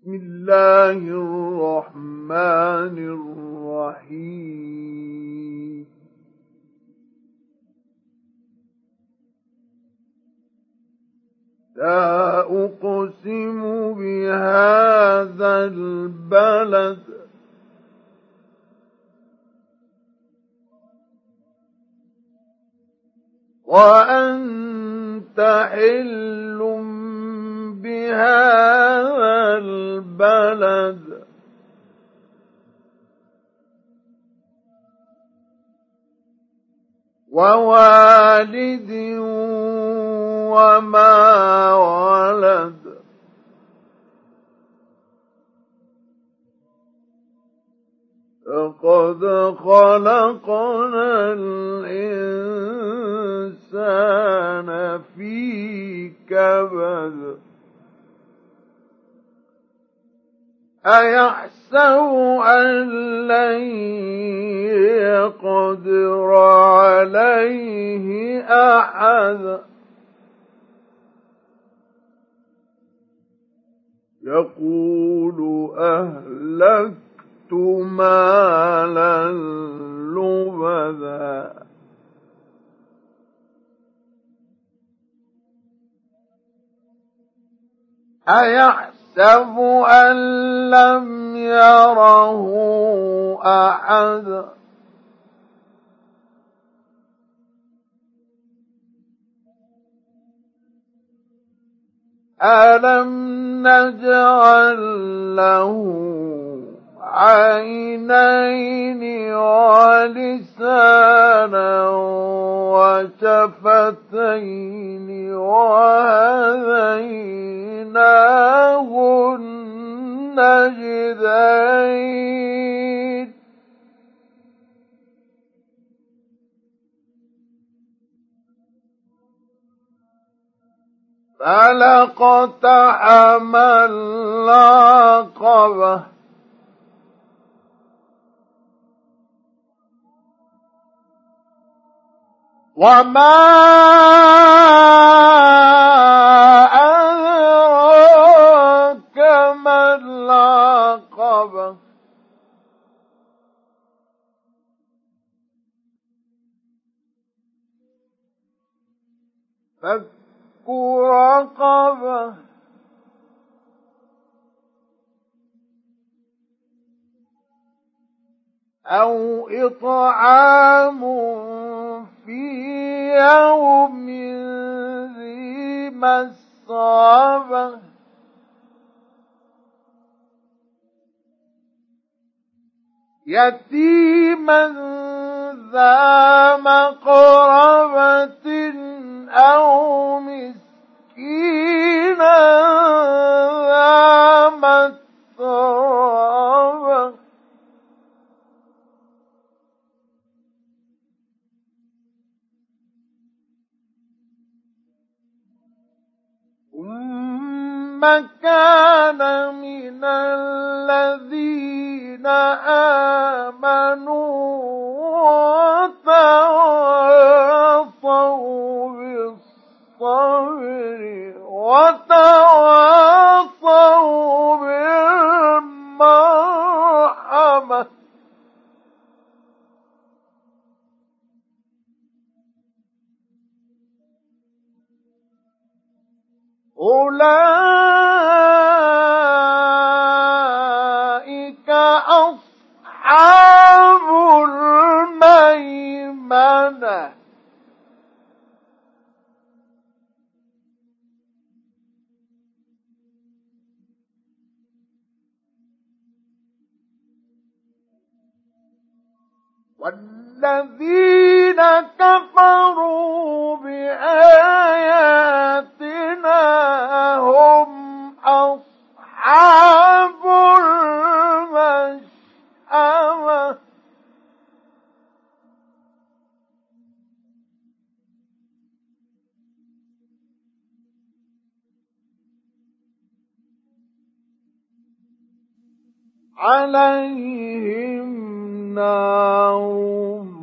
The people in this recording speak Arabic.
بسم الله الرحمن الرحيم. لا أقسم بهذا البلد. وأنت حل البلد. ووالد وما ولد. لقد خلقنا الإنسان في كبد. أيحسب أن لن يقدر عليه أحد؟ يقول أهلكت مالا لبدا. أيحسب أن لم يره أحد. ألم نجعل له عينين ولسانا وشفتين وهديناه النجدين فلقتحم العقبه وما العقبة فك رقبة. أو إطعام في يوم ذي مسغبة يتيما ذا مقربة أو مسكينا ذا متربة ثم كان من الذين آمنوا وتواصوا بالصبر وتواصوا بالمرحمة. أولئك والذين كفروا بآياتنا هم أصحاب المشأمة. عليهم نار